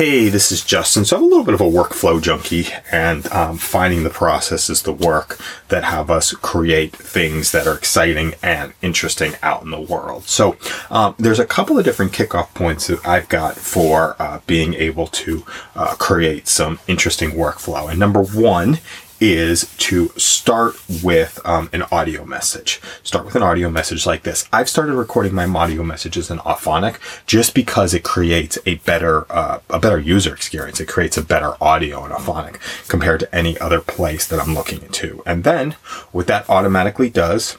Hey, this is Justin. So I'm a little bit of a workflow junkie and um, finding the processes, the work that have us create things that are exciting and interesting out in the world. So um, there's a couple of different kickoff points that I've got for uh, being able to uh, create some interesting workflow. And number one is to start with um, an audio message. Start with an audio message like this. I've started recording my audio messages in Auphonic just because it creates a better uh, a better user experience. It creates a better audio in Auphonic compared to any other place that I'm looking into. And then what that automatically does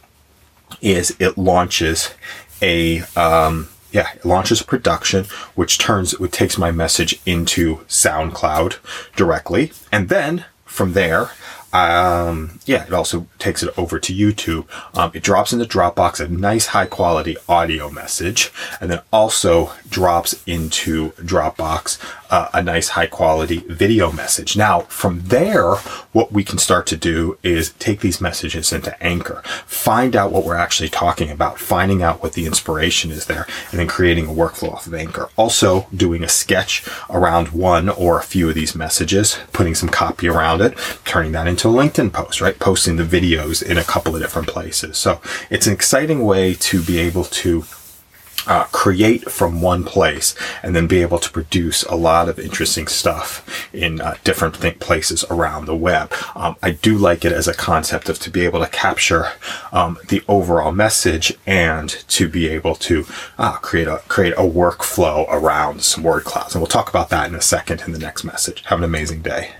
is it launches a um, yeah, it launches production, which turns, it takes my message into SoundCloud directly. And then from there, um, yeah, it also takes it over to YouTube. Um, it drops into Dropbox a nice high quality audio message, and then also drops into Dropbox uh, a nice high quality video message. Now, from there, what we can start to do is take these messages into Anchor, find out what we're actually talking about, finding out what the inspiration is there, and then creating a workflow off of Anchor. Also, doing a sketch around one or a few of these messages, putting some copy around it, turning that into a LinkedIn post, right? Posting the videos in a couple of different places. So it's an exciting way to be able to uh, create from one place and then be able to produce a lot of interesting stuff in uh, different th- places around the web. Um, I do like it as a concept of to be able to capture um, the overall message and to be able to uh, create a create a workflow around some word clouds. And we'll talk about that in a second in the next message. Have an amazing day.